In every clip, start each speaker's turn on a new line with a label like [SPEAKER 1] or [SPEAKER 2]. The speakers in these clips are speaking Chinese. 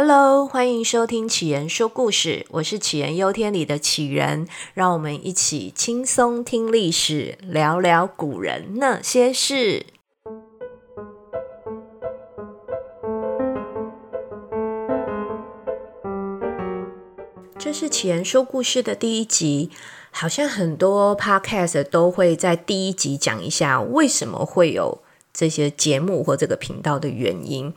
[SPEAKER 1] Hello，欢迎收听杞人说故事，我是杞人忧天里的杞人，让我们一起轻松听历史，聊聊古人那些事。这是杞人说故事的第一集，好像很多 podcast 都会在第一集讲一下为什么会有这些节目或这个频道的原因。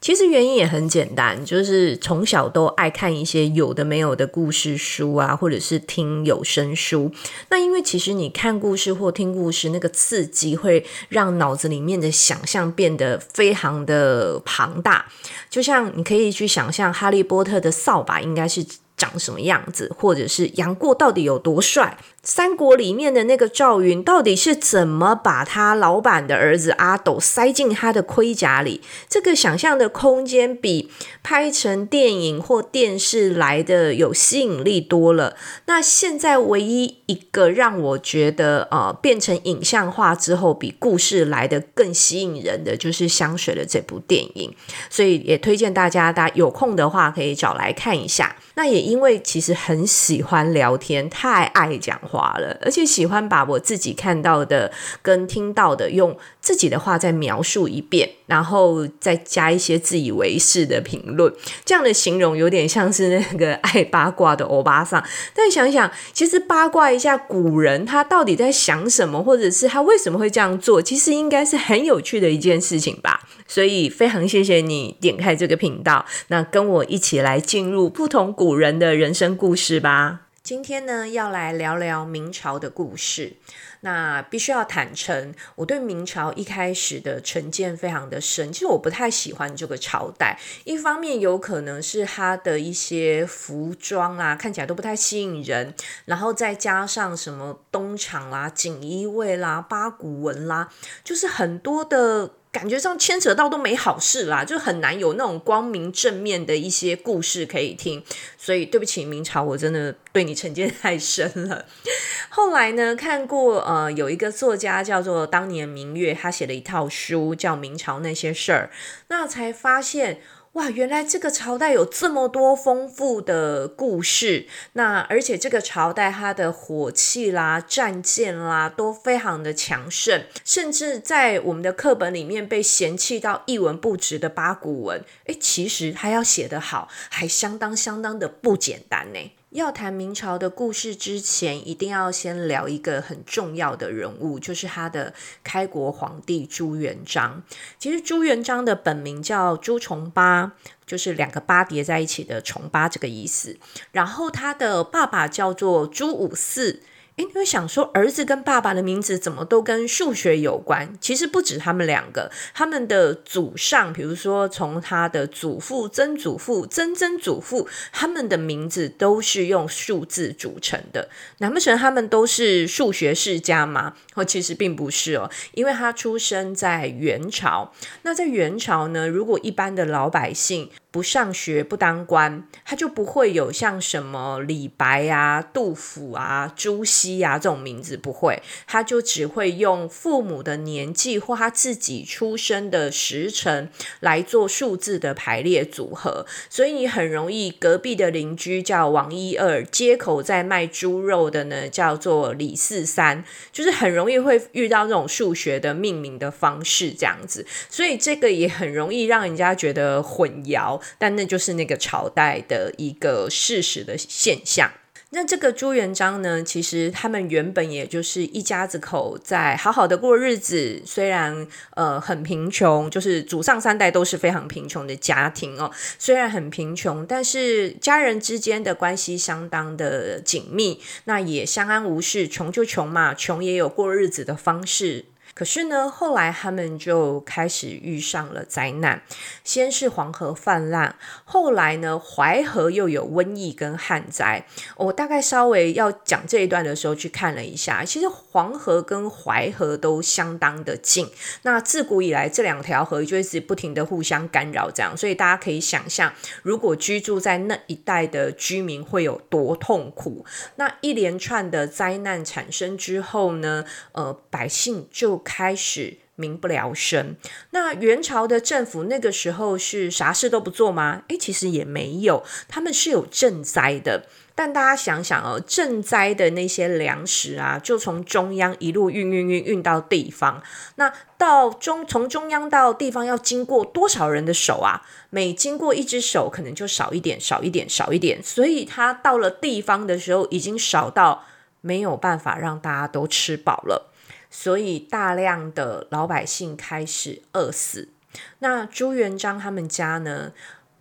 [SPEAKER 1] 其实原因也很简单，就是从小都爱看一些有的没有的故事书啊，或者是听有声书。那因为其实你看故事或听故事，那个刺激会让脑子里面的想象变得非常的庞大。就像你可以去想象哈利波特的扫把应该是长什么样子，或者是杨过到底有多帅。三国里面的那个赵云到底是怎么把他老板的儿子阿斗塞进他的盔甲里？这个想象的空间比拍成电影或电视来的有吸引力多了。那现在唯一一个让我觉得呃变成影像化之后比故事来的更吸引人的，就是香水的这部电影。所以也推荐大家，大家有空的话可以找来看一下。那也因为其实很喜欢聊天，太爱讲话了，而且喜欢把我自己看到的跟听到的用自己的话再描述一遍，然后再加一些自以为是的评论。这样的形容有点像是那个爱八卦的欧巴桑。但想想，其实八卦一下古人他到底在想什么，或者是他为什么会这样做，其实应该是很有趣的一件事情吧。所以非常谢谢你点开这个频道，那跟我一起来进入不同古人的人生故事吧。今天呢，要来聊聊明朝的故事。那必须要坦诚，我对明朝一开始的成见非常的深。其实我不太喜欢这个朝代，一方面有可能是它的一些服装啊，看起来都不太吸引人，然后再加上什么东厂啦、锦衣卫啦、八股文啦，就是很多的。感觉上牵扯到都没好事啦，就很难有那种光明正面的一些故事可以听。所以对不起，明朝，我真的对你成见太深了。后来呢，看过呃有一个作家叫做当年明月，他写了一套书叫《明朝那些事儿》，那才发现。哇，原来这个朝代有这么多丰富的故事，那而且这个朝代它的火器啦、战舰啦都非常的强盛，甚至在我们的课本里面被嫌弃到一文不值的八股文，诶，其实他要写得好，还相当相当的不简单呢。要谈明朝的故事之前，一定要先聊一个很重要的人物，就是他的开国皇帝朱元璋。其实朱元璋的本名叫朱重八，就是两个八叠在一起的重八这个意思。然后他的爸爸叫做朱五四。诶，你会想说，儿子跟爸爸的名字怎么都跟数学有关？其实不止他们两个，他们的祖上，比如说从他的祖父、曾祖父、曾曾祖父，他们的名字都是用数字组成的。难不成他们都是数学世家吗？哦，其实并不是哦，因为他出生在元朝。那在元朝呢，如果一般的老百姓，不上学不当官，他就不会有像什么李白啊、杜甫啊、朱熹啊这种名字，不会，他就只会用父母的年纪或他自己出生的时辰来做数字的排列组合，所以你很容易隔壁的邻居叫王一二，街口在卖猪肉的呢叫做李四三，就是很容易会遇到这种数学的命名的方式这样子，所以这个也很容易让人家觉得混淆。但那就是那个朝代的一个事实的现象。那这个朱元璋呢，其实他们原本也就是一家子口在好好的过日子，虽然呃很贫穷，就是祖上三代都是非常贫穷的家庭哦。虽然很贫穷，但是家人之间的关系相当的紧密，那也相安无事。穷就穷嘛，穷也有过日子的方式。可是呢，后来他们就开始遇上了灾难。先是黄河泛滥，后来呢，淮河又有瘟疫跟旱灾。我大概稍微要讲这一段的时候，去看了一下，其实黄河跟淮河都相当的近。那自古以来，这两条河就一直不停的互相干扰，这样，所以大家可以想象，如果居住在那一带的居民会有多痛苦。那一连串的灾难产生之后呢，呃，百姓就开始民不聊生。那元朝的政府那个时候是啥事都不做吗？诶，其实也没有，他们是有赈灾的。但大家想想哦，赈灾的那些粮食啊，就从中央一路运运运运到地方。那到中从中央到地方要经过多少人的手啊？每经过一只手，可能就少一点，少一点，少一点。所以他到了地方的时候，已经少到没有办法让大家都吃饱了。所以大量的老百姓开始饿死。那朱元璋他们家呢？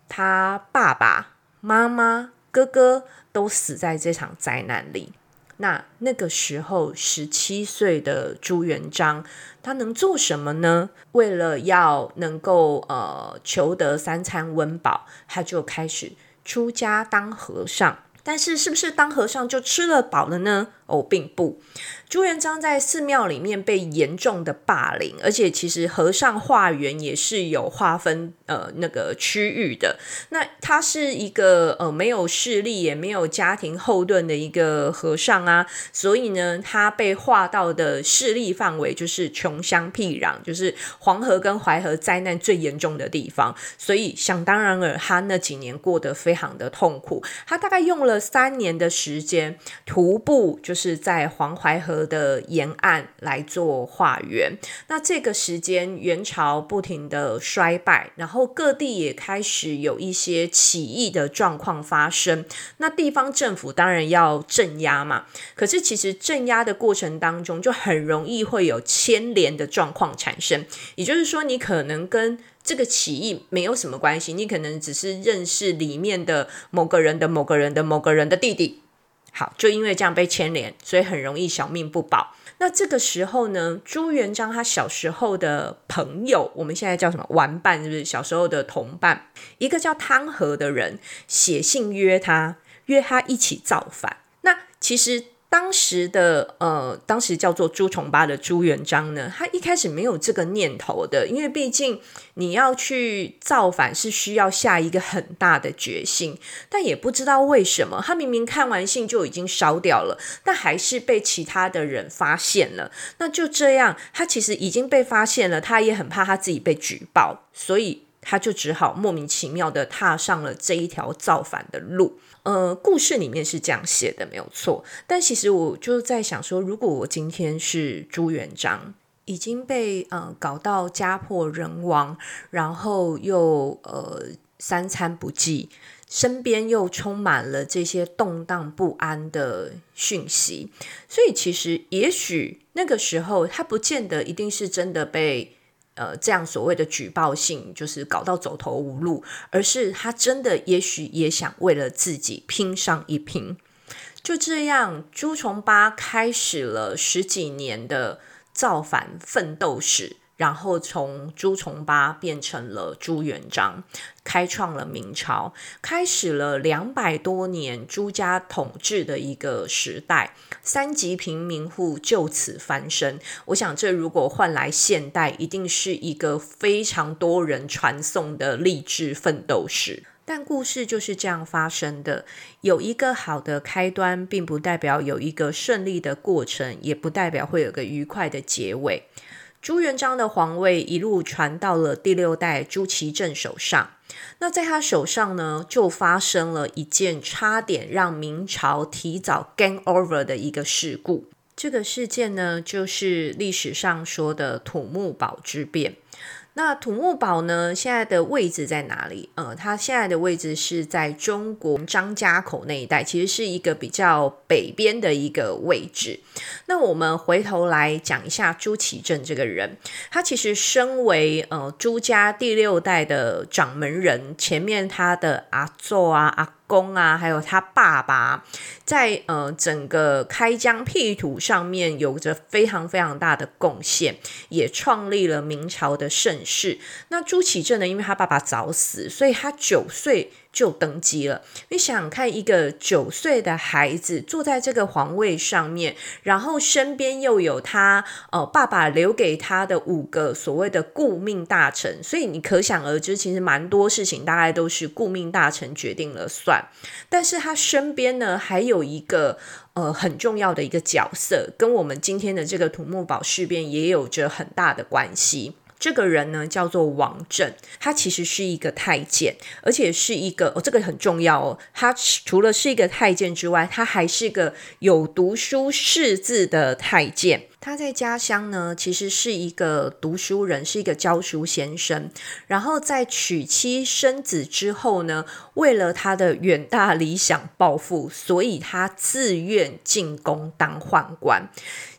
[SPEAKER 1] 他爸爸妈妈。哥哥都死在这场灾难里。那那个时候，十七岁的朱元璋，他能做什么呢？为了要能够呃求得三餐温饱，他就开始出家当和尚。但是，是不是当和尚就吃了饱了呢？哦，并不。朱元璋在寺庙里面被严重的霸凌，而且其实和尚化缘也是有划分呃那个区域的。那他是一个呃没有势力也没有家庭后盾的一个和尚啊，所以呢，他被划到的势力范围就是穷乡僻壤，就是黄河跟淮河灾难最严重的地方。所以想当然尔，他那几年过得非常的痛苦。他大概用了三年的时间徒步，就是在黄淮河的沿岸来做化缘，那这个时间元朝不停的衰败，然后各地也开始有一些起义的状况发生。那地方政府当然要镇压嘛，可是其实镇压的过程当中，就很容易会有牵连的状况产生。也就是说，你可能跟这个起义没有什么关系，你可能只是认识里面的某个人的某个人的某个人的弟弟。好，就因为这样被牵连，所以很容易小命不保。那这个时候呢，朱元璋他小时候的朋友，我们现在叫什么玩伴，就是小时候的同伴？一个叫汤和的人写信约他，约他一起造反。那其实。当时的呃，当时叫做朱重八的朱元璋呢，他一开始没有这个念头的，因为毕竟你要去造反是需要下一个很大的决心，但也不知道为什么，他明明看完信就已经烧掉了，但还是被其他的人发现了。那就这样，他其实已经被发现了，他也很怕他自己被举报，所以。他就只好莫名其妙的踏上了这一条造反的路。呃，故事里面是这样写的，没有错。但其实我就在想说，如果我今天是朱元璋，已经被呃搞到家破人亡，然后又呃三餐不继，身边又充满了这些动荡不安的讯息，所以其实也许那个时候他不见得一定是真的被。呃，这样所谓的举报信，就是搞到走投无路，而是他真的也许也想为了自己拼上一拼。就这样，朱重八开始了十几年的造反奋斗史。然后从朱重八变成了朱元璋，开创了明朝，开始了两百多年朱家统治的一个时代，三级平民户就此翻身。我想，这如果换来现代，一定是一个非常多人传颂的励志奋斗史。但故事就是这样发生的，有一个好的开端，并不代表有一个顺利的过程，也不代表会有个愉快的结尾。朱元璋的皇位一路传到了第六代朱祁镇手上，那在他手上呢，就发生了一件差点让明朝提早 game over 的一个事故。这个事件呢，就是历史上说的土木堡之变。那土木堡呢，现在的位置在哪里？呃，它现在的位置是在中国张家口那一带，其实是一个比较北边的一个位置。那我们回头来讲一下朱祁镇这个人，他其实身为呃朱家第六代的掌门人，前面他的阿祖啊阿。公啊，还有他爸爸，在呃整个开疆辟土上面有着非常非常大的贡献，也创立了明朝的盛世。那朱祁镇呢，因为他爸爸早死，所以他九岁。就登基了。你想想看，一个九岁的孩子坐在这个皇位上面，然后身边又有他呃爸爸留给他的五个所谓的顾命大臣，所以你可想而知，其实蛮多事情大概都是顾命大臣决定了算。但是他身边呢，还有一个呃很重要的一个角色，跟我们今天的这个土木堡事变也有着很大的关系。这个人呢，叫做王振，他其实是一个太监，而且是一个哦，这个很重要哦。他除了是一个太监之外，他还是个有读书识字的太监。他在家乡呢，其实是一个读书人，是一个教书先生。然后在娶妻生子之后呢，为了他的远大理想抱负，所以他自愿进宫当宦官。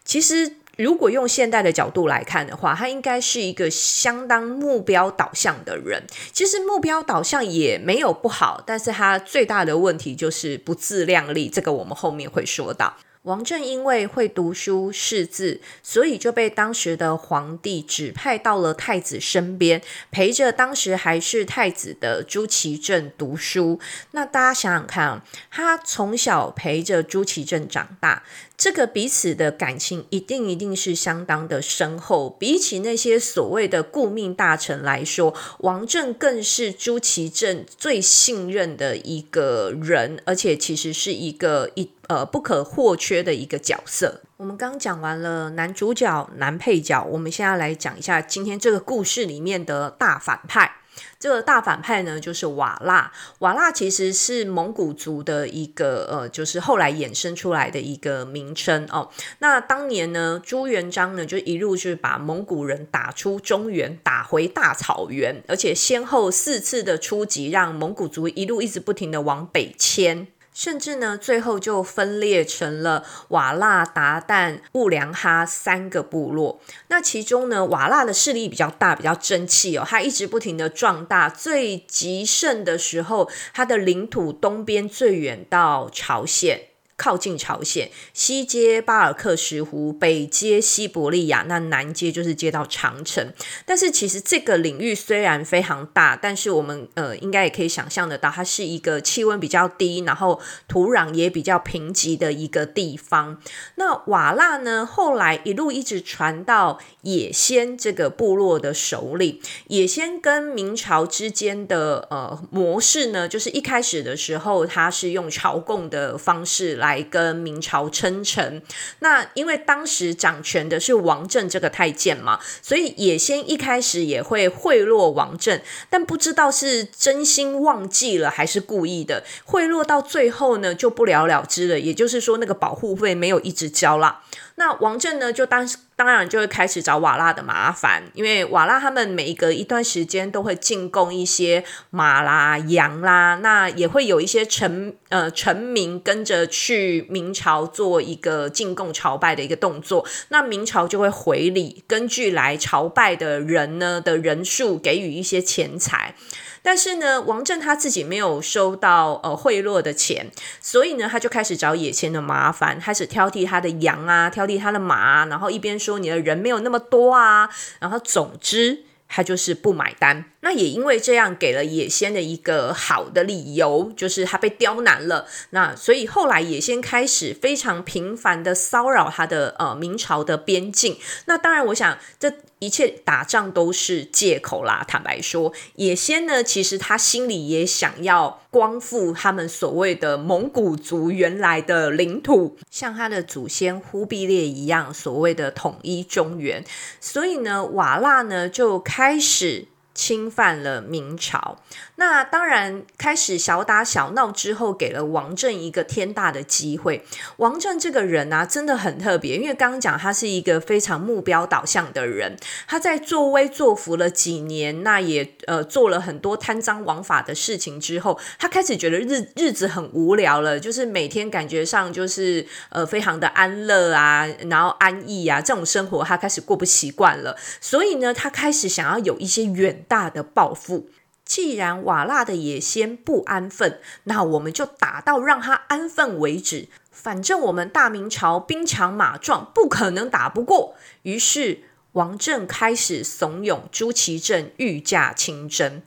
[SPEAKER 1] 其实。如果用现代的角度来看的话，他应该是一个相当目标导向的人。其实目标导向也没有不好，但是他最大的问题就是不自量力。这个我们后面会说到。王振因为会读书识字，所以就被当时的皇帝指派到了太子身边，陪着当时还是太子的朱祁镇读书。那大家想想看，他从小陪着朱祁镇长大。这个彼此的感情一定一定是相当的深厚，比起那些所谓的顾命大臣来说，王振更是朱祁镇最信任的一个人，而且其实是一个一呃不可或缺的一个角色。我们刚讲完了男主角、男配角，我们现在来讲一下今天这个故事里面的大反派。这个大反派呢，就是瓦剌。瓦剌其实是蒙古族的一个呃，就是后来衍生出来的一个名称哦。那当年呢，朱元璋呢就一路就是把蒙古人打出中原，打回大草原，而且先后四次的出击，让蒙古族一路一直不停的往北迁。甚至呢，最后就分裂成了瓦剌、达旦、兀良哈三个部落。那其中呢，瓦剌的势力比较大，比较争气哦，它一直不停的壮大。最极盛的时候，它的领土东边最远到朝鲜。靠近朝鲜，西接巴尔克什湖，北接西伯利亚，那南接就是接到长城。但是其实这个领域虽然非常大，但是我们呃应该也可以想象得到，它是一个气温比较低，然后土壤也比较贫瘠的一个地方。那瓦剌呢，后来一路一直传到野先这个部落的手里。也先跟明朝之间的呃模式呢，就是一开始的时候，他是用朝贡的方式来。来跟明朝称臣，那因为当时掌权的是王振这个太监嘛，所以也先一开始也会贿赂王振，但不知道是真心忘记了还是故意的，贿赂到最后呢就不了了之了，也就是说那个保护费没有一直交了。那王振呢，就当当然就会开始找瓦剌的麻烦，因为瓦剌他们每一隔一段时间都会进贡一些马啦、羊啦，那也会有一些臣呃臣民跟着去明朝做一个进贡朝拜的一个动作，那明朝就会回礼，根据来朝拜的人呢的人数给予一些钱财。但是呢，王振他自己没有收到呃贿赂的钱，所以呢，他就开始找野先的麻烦，开始挑剔他的羊啊，挑剔他的马，然后一边说你的人没有那么多啊，然后总之他就是不买单。那也因为这样，给了野先的一个好的理由，就是他被刁难了。那所以后来野先开始非常频繁的骚扰他的呃明朝的边境。那当然，我想这一切打仗都是借口啦。坦白说，野先呢，其实他心里也想要光复他们所谓的蒙古族原来的领土，像他的祖先忽必烈一样，所谓的统一中原。所以呢，瓦剌呢就开始。侵犯了明朝，那当然开始小打小闹之后，给了王振一个天大的机会。王振这个人啊，真的很特别，因为刚刚讲他是一个非常目标导向的人。他在作威作福了几年，那也呃做了很多贪赃枉法的事情之后，他开始觉得日日子很无聊了，就是每天感觉上就是呃非常的安乐啊，然后安逸啊，这种生活他开始过不习惯了。所以呢，他开始想要有一些远大的抱负，既然瓦剌的也先不安分，那我们就打到让他安分为止。反正我们大明朝兵强马壮，不可能打不过。于是王振开始怂恿朱祁镇御驾亲征。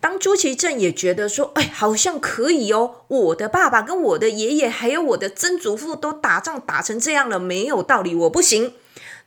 [SPEAKER 1] 当朱祁镇也觉得说，哎，好像可以哦，我的爸爸跟我的爷爷还有我的曾祖父都打仗打成这样了，没有道理，我不行。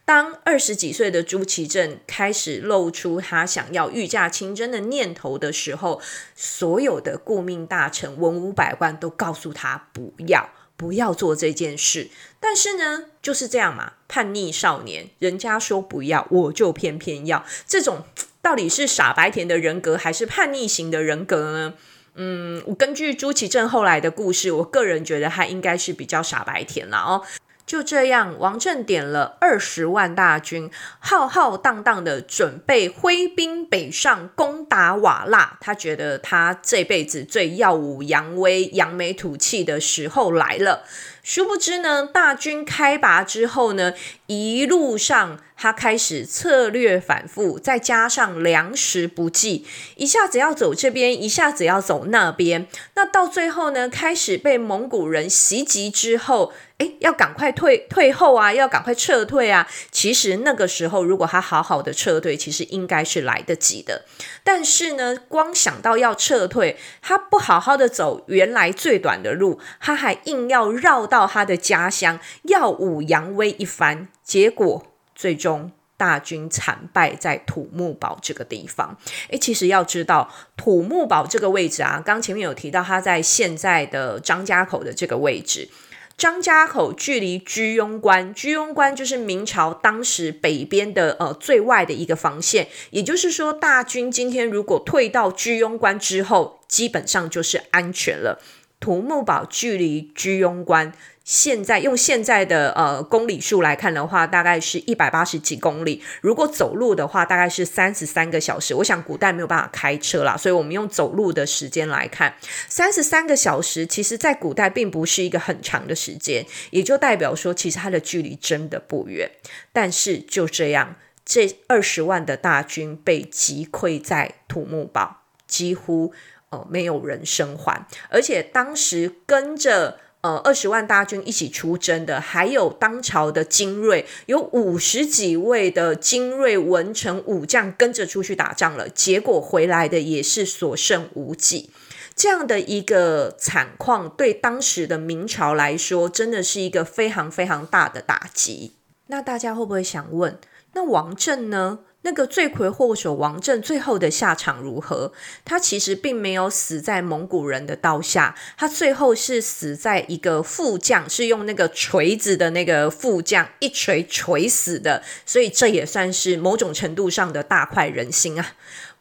[SPEAKER 1] 当二十几岁的朱祁镇开始露出他想要御驾亲征的念头的时候，所有的顾命大臣、文武百官都告诉他不要，不要做这件事。但是呢，就是这样嘛，叛逆少年，人家说不要，我就偏偏要。这种到底是傻白甜的人格，还是叛逆型的人格呢？嗯，我根据朱祁镇后来的故事，我个人觉得他应该是比较傻白甜了哦。就这样，王振点了二十万大军，浩浩荡荡的准备挥兵北上攻打瓦剌。他觉得他这辈子最耀武扬威、扬眉吐气的时候来了。殊不知呢，大军开拔之后呢，一路上他开始策略反复，再加上粮食不济，一下子要走这边，一下子要走那边。那到最后呢，开始被蒙古人袭击之后，诶，要赶快退退后啊，要赶快撤退啊。其实那个时候，如果他好好的撤退，其实应该是来得及的。但是呢，光想到要撤退，他不好好的走原来最短的路，他还硬要绕到他的家乡，耀武扬威一番，结果最终大军惨败在土木堡这个地方。诶，其实要知道土木堡这个位置啊，刚前面有提到，它在现在的张家口的这个位置。张家口距离居庸关，居庸关就是明朝当时北边的呃最外的一个防线。也就是说，大军今天如果退到居庸关之后，基本上就是安全了。土木堡距离居庸关。现在用现在的呃公里数来看的话，大概是一百八十几公里。如果走路的话，大概是三十三个小时。我想古代没有办法开车啦，所以我们用走路的时间来看，三十三个小时，其实在古代并不是一个很长的时间，也就代表说，其实它的距离真的不远。但是就这样，这二十万的大军被击溃在土木堡，几乎呃没有人生还，而且当时跟着。呃，二十万大军一起出征的，还有当朝的精锐，有五十几位的精锐文臣武将跟着出去打仗了，结果回来的也是所剩无几。这样的一个惨况，对当时的明朝来说，真的是一个非常非常大的打击。那大家会不会想问，那王振呢？那个罪魁祸首王振最后的下场如何？他其实并没有死在蒙古人的刀下，他最后是死在一个副将，是用那个锤子的那个副将一锤锤死的，所以这也算是某种程度上的大快人心啊。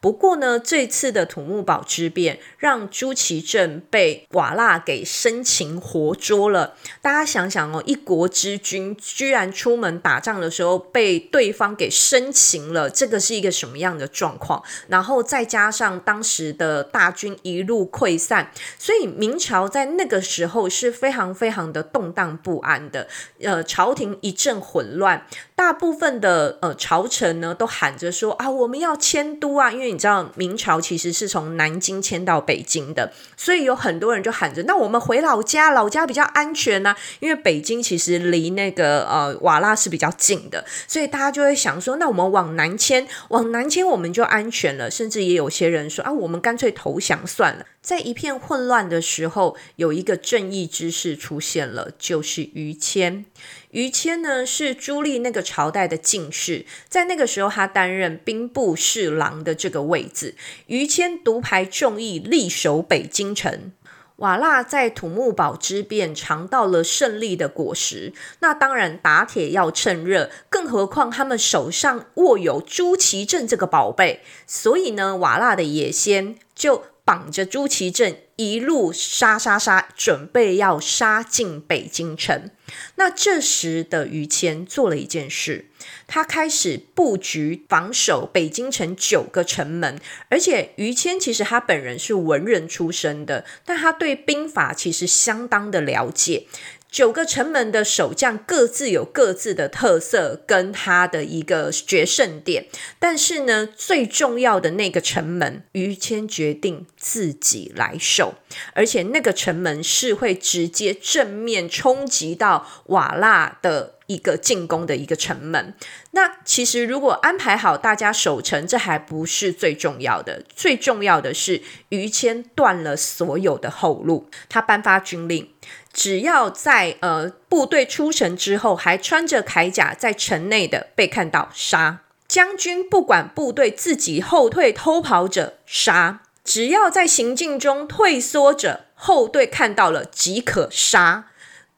[SPEAKER 1] 不过呢，这次的土木堡之变让朱祁镇被瓦剌给生擒活捉了。大家想想哦，一国之君居然出门打仗的时候被对方给生擒了，这个是一个什么样的状况？然后再加上当时的大军一路溃散，所以明朝在那个时候是非常非常的动荡不安的。呃，朝廷一阵混乱，大部分的呃朝臣呢都喊着说啊，我们要迁都啊，因为。你知道明朝其实是从南京迁到北京的，所以有很多人就喊着：“那我们回老家，老家比较安全呢。”因为北京其实离那个呃瓦剌是比较近的，所以大家就会想说：“那我们往南迁，往南迁我们就安全了。”甚至也有些人说：“啊，我们干脆投降算了。”在一片混乱的时候，有一个正义之士出现了，就是于谦。于谦呢是朱棣那个朝代的进士，在那个时候他担任兵部侍郎的这个位置。于谦独排众议，力守北京城。瓦剌在土木堡之变尝到了胜利的果实，那当然打铁要趁热，更何况他们手上握有朱祁镇这个宝贝，所以呢，瓦剌的野先就。绑着朱祁镇一路杀杀杀，准备要杀进北京城。那这时的于谦做了一件事，他开始布局防守北京城九个城门。而且于谦其实他本人是文人出身的，但他对兵法其实相当的了解。九个城门的守将各自有各自的特色跟他的一个决胜点，但是呢，最重要的那个城门，于谦决定自己来守，而且那个城门是会直接正面冲击到瓦剌的。一个进攻的一个城门。那其实如果安排好大家守城，这还不是最重要的，最重要的是于谦断了所有的后路。他颁发军令，只要在呃部队出城之后还穿着铠甲在城内的被看到杀。将军不管部队自己后退偷跑者杀，只要在行进中退缩者，后队看到了即可杀。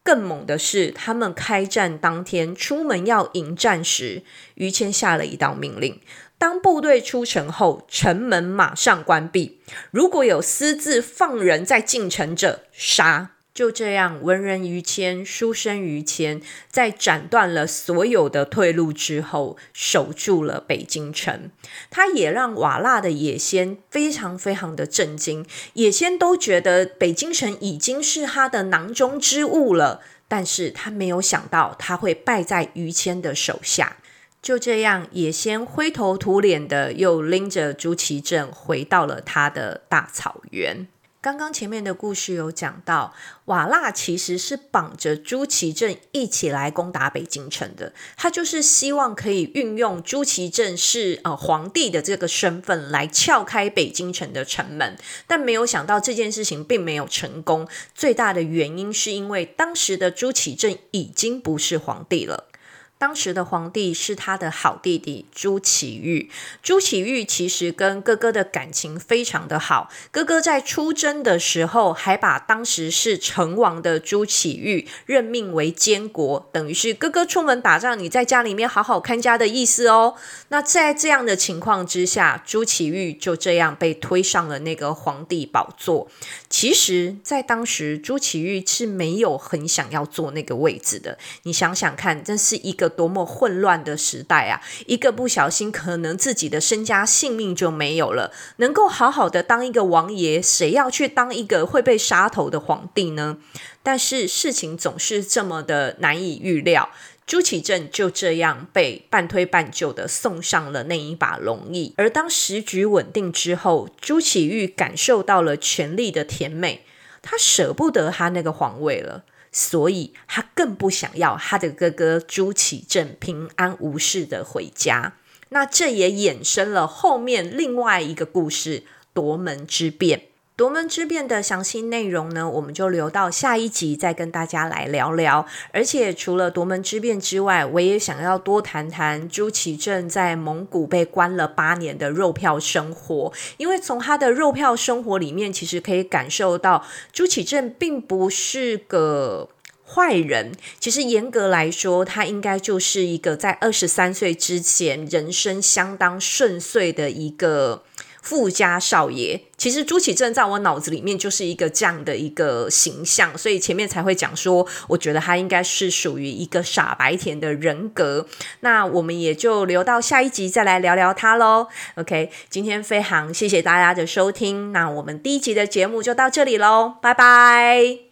[SPEAKER 1] 更猛的是，他们开战当天出门要迎战时，于谦下了一道命令：当部队出城后，城门马上关闭，如果有私自放人在进城者，杀。就这样，文人于谦，书生于谦，在斩断了所有的退路之后，守住了北京城。他也让瓦剌的野先非常非常的震惊，野先都觉得北京城已经是他的囊中之物了，但是他没有想到他会败在于谦的手下。就这样，野先灰头土脸的又拎着朱祁镇回到了他的大草原。刚刚前面的故事有讲到，瓦剌其实是绑着朱祁镇一起来攻打北京城的。他就是希望可以运用朱祁镇是呃皇帝的这个身份来撬开北京城的城门，但没有想到这件事情并没有成功。最大的原因是因为当时的朱祁镇已经不是皇帝了。当时的皇帝是他的好弟弟朱祁钰。朱祁钰其实跟哥哥的感情非常的好，哥哥在出征的时候还把当时是成王的朱祁钰任命为监国，等于是哥哥出门打仗，你在家里面好好看家的意思哦。那在这样的情况之下，朱祁钰就这样被推上了那个皇帝宝座。其实，在当时，朱祁钰是没有很想要坐那个位置的。你想想看，这是一个。多么混乱的时代啊！一个不小心，可能自己的身家性命就没有了。能够好好的当一个王爷，谁要去当一个会被杀头的皇帝呢？但是事情总是这么的难以预料。朱祁镇就这样被半推半就的送上了那一把龙椅。而当时局稳定之后，朱祁钰感受到了权力的甜美，他舍不得他那个皇位了。所以他更不想要他的哥哥朱祁镇平安无事的回家。那这也衍生了后面另外一个故事——夺门之变。夺门之变的详细内容呢，我们就留到下一集再跟大家来聊聊。而且除了夺门之变之外，我也想要多谈谈朱祁镇在蒙古被关了八年的肉票生活，因为从他的肉票生活里面，其实可以感受到朱祁镇并不是个。坏人，其实严格来说，他应该就是一个在二十三岁之前人生相当顺遂的一个富家少爷。其实朱祁镇在我脑子里面就是一个这样的一个形象，所以前面才会讲说，我觉得他应该是属于一个傻白甜的人格。那我们也就留到下一集再来聊聊他喽。OK，今天非常谢谢大家的收听，那我们第一集的节目就到这里喽，拜拜。